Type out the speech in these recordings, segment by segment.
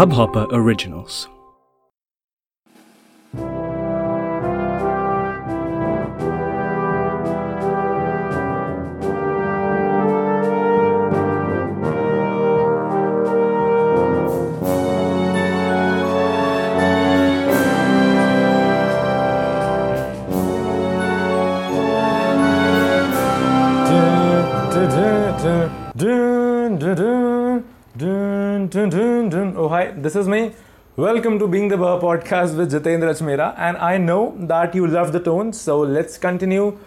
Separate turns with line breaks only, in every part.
Hubhopper Originals.
Dun, dun, dun. Oh, hi, this is me. Welcome to Being the Bar podcast with Jitendra Chmera. And I know that you love the tones, so let's continue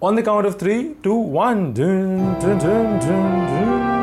on the count of three, two, one. Dun, dun, dun, dun, dun.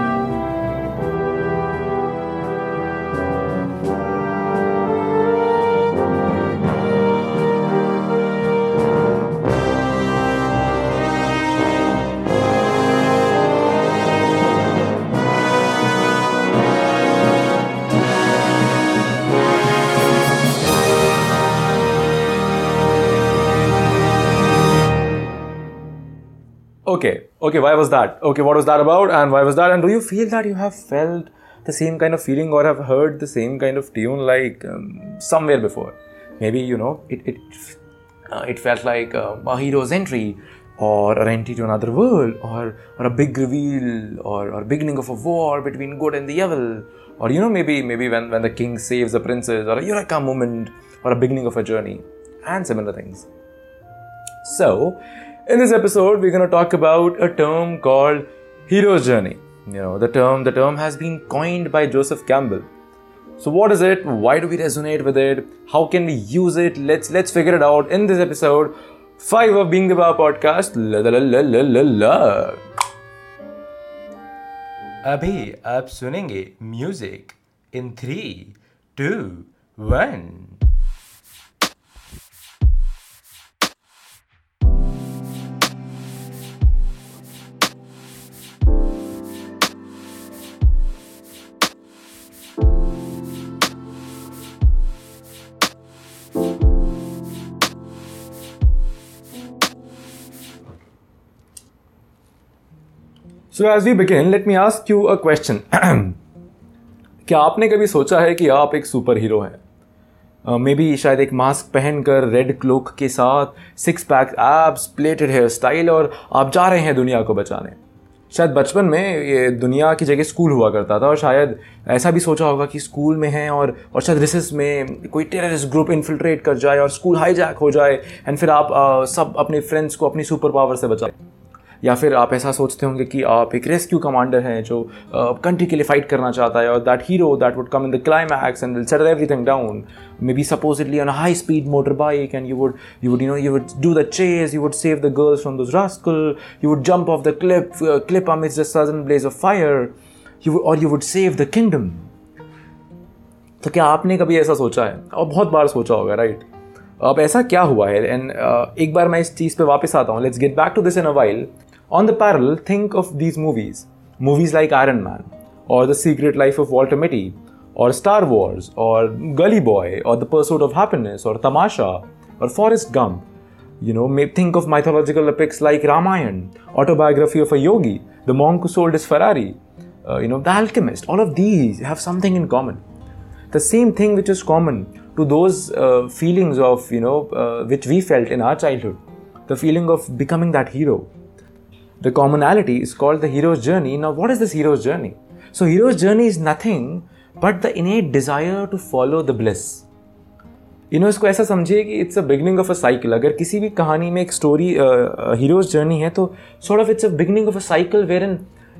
Okay, okay, why was that? Okay, what was that about and why was that? And do you feel that you have felt the same kind of feeling or have heard the same kind of tune like um, somewhere before? Maybe, you know, it, it, uh, it felt like uh, a hero's entry or an entry to another world or, or a big reveal or, or beginning of a war between good and the evil or, you know, maybe, maybe when, when the king saves the princess or a eureka moment or a beginning of a journey and similar things. So, in this episode, we're going to talk about a term called hero's journey. You know, the term the term has been coined by Joseph Campbell. So what is it? Why do we resonate with it? How can we use it? Let's let's figure it out in this episode 5 of Being the Bar podcast. La la la la la la.
अभी आप सुनेंगे music in three two one
So as we begin, let me ask you a question क्या आपने कभी सोचा है कि आप एक सुपर हीरो हैं? मे बी शायद एक मास्क पहनकर रेड क्लोक के साथ six pack abs plaited hair style और आप जा रहे हैं दुनिया को बचाने। शायद बचपन में ये दुनिया की जगह स्कूल हुआ करता था और शायद ऐसा भी सोचा होगा कि स्कूल में हैं और और शायद रिसेस में कोई टेररिस्ट ग्रुप इन्फिल्ट्रेट कर जाए और स्कूल हाईजैक हो जाए एंड फिर आप आ, सब अपने फ्रेंड्स को अपनी सुपर पावर से बचाए या फिर आप ऐसा सोचते होंगे कि आप एक रेस्क्यू कमांडर हैं जो कंट्री के लिए फाइट करना चाहता है और that hero that would come in the climax and will set everything down maybe supposedly on high speed motor bike and you would you would you know you would do the chase you would save the girls from those rascal you would jump off the cliff cliff um is the blaze of fire you और you would save the kingdom तो क्या आपने कभी ऐसा सोचा है? और बहुत बार सोचा होगा राइट अब ऐसा क्या हुआ है? एंड uh, एक बार मैं इस चीज़ पे वापस आता हूँ। Let's get back to this in a while On the parallel, think of these movies. Movies like Iron Man, or The Secret Life of Walter Mitty, or Star Wars, or Gully Boy, or The Pursuit of Happiness, or Tamasha, or Forrest Gump. You know, think of mythological epics like Ramayan, autobiography of a yogi, the monk who sold his Ferrari, uh, you know, The Alchemist. All of these have something in common. The same thing which is common to those uh, feelings of, you know, uh, which we felt in our childhood. The feeling of becoming that hero the commonality is called the hero's journey. Now, what is this hero's journey? So, hero's journey is nothing but the innate desire to follow the bliss. You know इसको ऐसा समझिए कि it's a beginning of a cycle अगर किसी भी कहानी में एक स्टोरी हीरोज जर्नी है तो sort of it's a beginning of a cycle wherein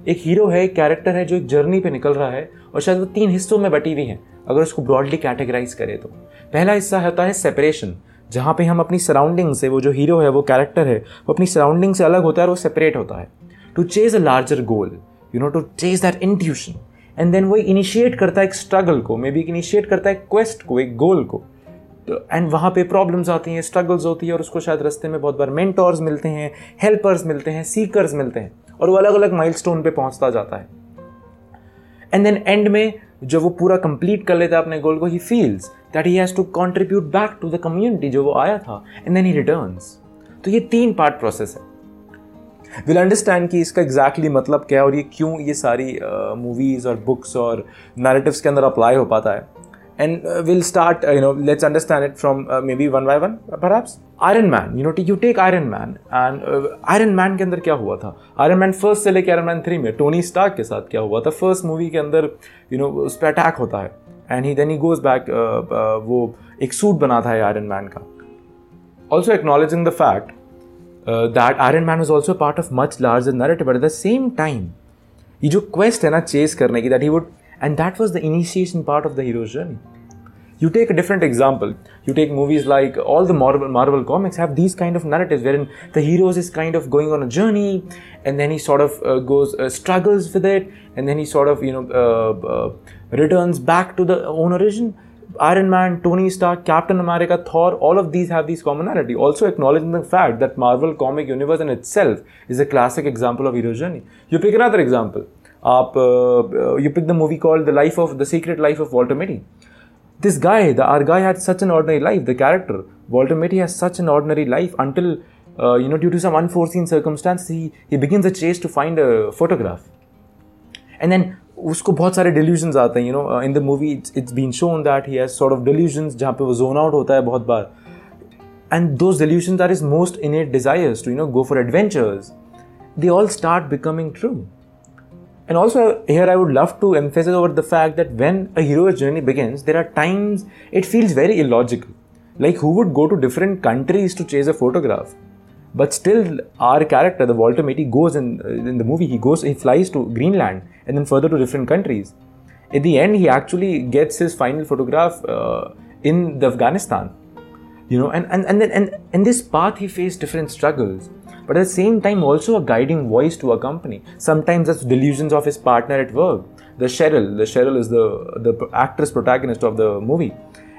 एक हीरो है एक कैरेक्टर है जो एक जर्नी पे निकल रहा है और शायद वो तीन हिस्सों में बटी हुई हैं अगर उसको ब्रॉडली कैटेगराइज करें तो पहला हिस्सा होता है सेपरेशन जहाँ पे हम अपनी सराउंडिंग से, वो जो हीरो है, वो कैरेक्टर है, वो अपनी सराउंडिंग से अलग होता है और वो सेपरेट होता है। To chase a larger goal you know to chase that intuition and then वो इनिशिएट करता है एक स्ट्रगल को मे बी इनिशिएट करता है क्वेस्ट को, एक गोल को। तो एंड वहाँ पे प्रॉब्लम्स आती हैं स्ट्रगल्स होती है, और उसको शायद रस्ते में बहुत बार मेंटोर्स मिलते हैं हेल्पर्स मिलते हैं सीकर्स मिलते हैं, और वो अलग अलग माइलस्टोन पे पहुँचता जाता है। एंड देन एंड में जब वो पूरा कंप्लीट कर लेता है अपने गोल को ही feels that he has to contribute back to the community जो वो आया था एंड देन ही रिटर्न्स तो ये तीन पार्ट प्रोसेस है। विल अंडरस्टैंड कि इसका एग्जैक्टली exactly मतलब क्या है और ये क्यों ये सारी मूवीज़ uh, और बुक्स और नरेटिव्स के अंदर अप्लाई हो पाता है। And will start know let's understand it from uh, maybe one by one perhaps. Iron man you know you take iron man and uh, iron man के अंदर क्या हुआ था? आयरन मैन फ़र्स्ट से लेकर आयरन मैन थ्री में Tony Stark के साथ क्या हुआ था? फ़र्स्ट मूवी के अंदर यू नो उस पर अटैक होता है। And he then he goes back वो एक सूट बना था आयरन मैन का also acknowledging the fact that Iron Man was also part of much larger narrative at the same time ये जो क्वेस्ट है ना चेस करने की that he would and that was the initiation part of the hero's journey. You take a different example. You take movies like all the Marvel, Marvel comics have these kind of narratives wherein the heroes is kind of going on a journey and then he sort of uh, goes, uh, struggles with it and then he sort of, you know, uh, uh returns back to the own origin. Iron Man, Tony Stark, Captain America, Thor, all of these have these commonality. Also acknowledging the fact that Marvel comic universe in itself is a classic example of hero journey. You pick another example. आप you pick the movie called The Life of the Secret Life of Walter Mitty. This guy, the our guy had such an ordinary life. The character Walter Mitty has such an ordinary life until uh, you know due to some unforeseen circumstance he he begins a chase to find a photograph, and then उसको बहुत सारे delusions आते हैं you know uh, in the movie it's, it's been shown that he has sort of delusions जहाँ पे वो zone out होता है बहुत बार and those delusions are his most innate desires to you know go for adventures they all start becoming true and also, here I would love to emphasize over the fact that when a hero's journey begins, there are times it feels very illogical. Like, who would go to different countries to chase a photograph? But still, our character, the Walter Mitty, goes in, in the movie, he goes, he flies to Greenland and then further to different countries. At the end, he actually gets his final photograph uh, in the Afghanistan. You know, and, and, and then and in this path, he faced different struggles but at the same time also a guiding voice to a company. Sometimes that's delusions of his partner at work. The Cheryl, the Cheryl is the the actress protagonist of the movie,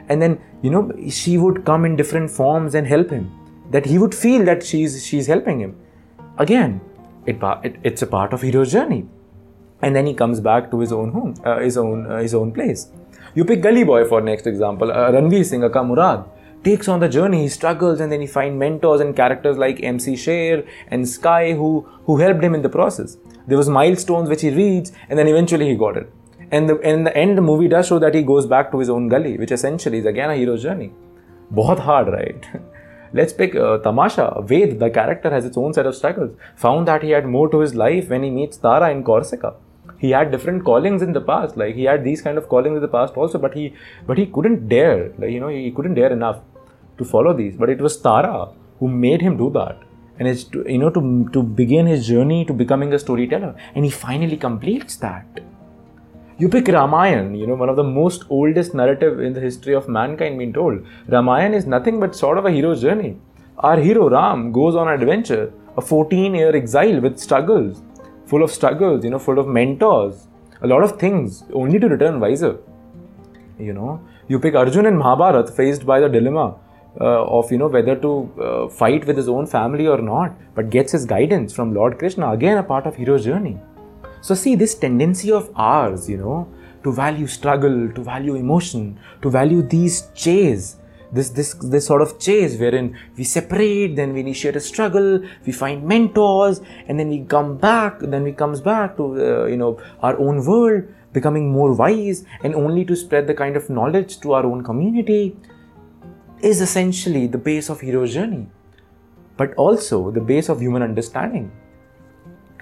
and then you know she would come in different forms and help him. That he would feel that she's she's helping him. Again, it, it it's a part of hero's journey, and then he comes back to his own home, uh, his own uh, his own place. You pick Gully Boy for next example, uh, Ranveer Singh, Aka Murad takes on the journey, he struggles, and then he finds mentors and characters like MC Sher and Sky who, who helped him in the process. There was milestones which he reads, and then eventually he got it. And, the, in the end, the movie does show that he goes back to his own gully, which essentially is again a hero's journey. Bahut hard, right? Let's pick uh, Tamasha. Ved, the character, has its own set of struggles. Found that he had more to his life when he meets Tara in Corsica he had different callings in the past like he had these kind of callings in the past also but he but he couldn't dare like you know he couldn't dare enough to follow these but it was tara who made him do that and it's to, you know to to begin his journey to becoming a storyteller and he finally completes that you pick Ramayan, you know, one of the most oldest narrative in the history of mankind being told. Ramayan is nothing but sort of a hero's journey. Our hero Ram goes on an adventure, a 14 year exile with struggles, full of struggles, you know, full of mentors, a lot of things, only to return wiser. You know, you pick Arjun and Mahabharat faced by the dilemma of you know whether to uh, fight with his own family or not, but gets his guidance from Lord Krishna, again a part of hero's journey. So see this tendency of ours, you know, to value struggle, to value emotion, to value these chase this this this sort of chase wherein we separate then we initiate a struggle we find mentors and then we come back then we comes back to uh, you know our own world becoming more wise and only to spread the kind of knowledge to our own community is essentially the base of hero's journey but also the base of human understanding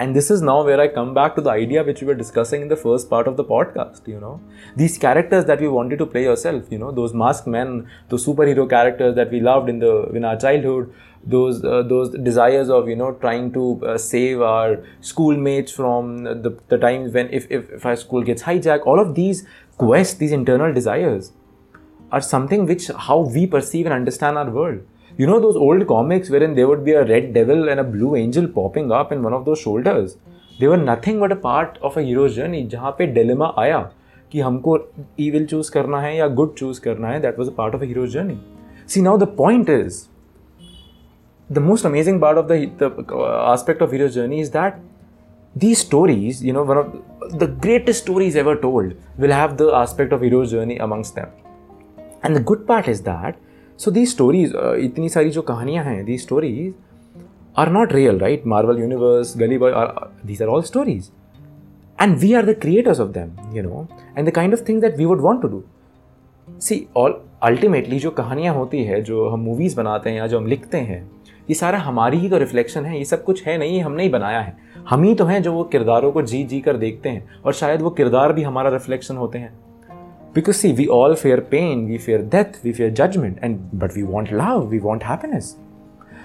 and this is now where I come back to the idea which we were discussing in the first part of the podcast, you know. These characters that we wanted to play yourself, you know, those masked men, those superhero characters that we loved in the in our childhood, those uh, those desires of, you know, trying to uh, save our schoolmates from the, the times when if, if, if our school gets hijacked, all of these quests, these internal desires are something which how we perceive and understand our world you know those old comics wherein there would be a red devil and a blue angel popping up in one of those shoulders? They were nothing but a part of a hero's journey जहाँ पे dilemma आया कि हमको evil choose करना है या good choose करना है that was a part of a hero's journey. See now the point is the most amazing part of the, the uh, aspect of hero's journey is that these stories, you know, one of the greatest stories ever told will have the aspect of hero's journey amongst them. And the good part is that so the stories इतनी सारी जो कहानियाँ हैं the stories are not real right Marvel universe Gully Boy these are all stories and we are the creators of them you know and the kind of things that we would want to do see all ultimately जो कहानियाँ होती है, जो हम movies बनाते हैं या जो हम लिखते हैं, ये सारा हमारी ही तो रिफ्लेक्शन है, ये सब कुछ है नहीं हमने ही बनाया है। हम ही तो हैं जो वो किरदारों को जी जी कर देखते हैं, और शायद वो किरदार भी हमारा रिफ्लेक्शन होते हैं। Because see, we all fear pain, we fear death, we fear judgment, and but we want love, we want happiness.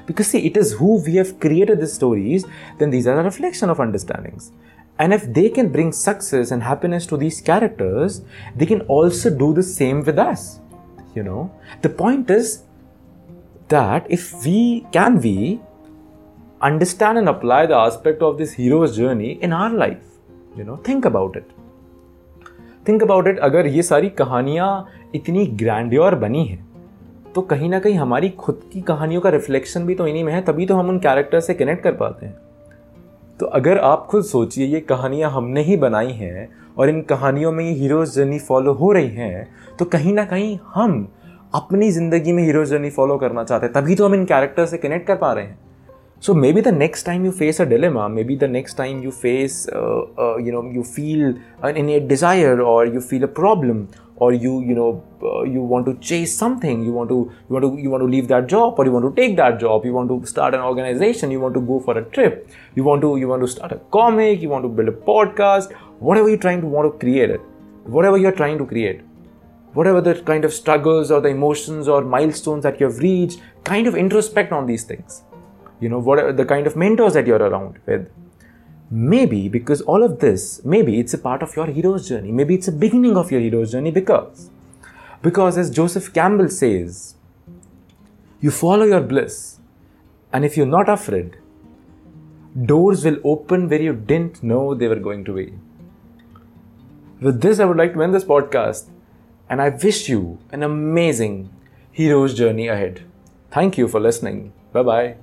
Because see, it is who we have created the stories, then these are a reflection of understandings. And if they can bring success and happiness to these characters, they can also do the same with us. You know, the point is that if we can we understand and apply the aspect of this hero's journey in our life, you know, think about it. Think about it अगर ये सारी कहानियाँ इतनी grandeur बनी हैं तो कहीं ना कहीं हमारी खुद की कहानियों का रिफ्लेक्शन भी तो इन्हीं में है, तभी तो हम उन कैरेक्टर से कनेक्ट कर पाते हैं। तो अगर आप खुद सोचिए, ये कहानियाँ हमने ही बनाई हैं और इन कहानियों में ये हीरोज़ जर्नी फॉलो हो रही हैं तो कहीं ना कहीं हम अपनी ज़िंदगी में हीरोज़ जर्नी फॉलो करना चाहते हैं, तभी तो हम इन कैरेक्टर से कनेक्ट कर पा रहे हैं। So maybe the next time you face a dilemma maybe the next time you face uh, uh, you know you feel an innate desire or you feel a problem or you you know uh, you want to chase something you want to you want to you want to leave that job or you want to take that job you want to start an organization you want to go for a trip you want to you want to start a comic you want to build a podcast whatever you're trying to want to create it whatever you're trying to create whatever the kind of struggles or the emotions or milestones that you have reached kind of introspect on these things you know what the kind of mentors that you're around with. Maybe because all of this maybe it's a part of your hero's journey. Maybe it's a beginning of your hero's journey because because as joseph campbell says you follow your bliss and if you're not afraid doors will open where you didn't know they were going to be. With this i would like to end this podcast and i wish you an amazing hero's journey ahead. Thank you for listening. Bye bye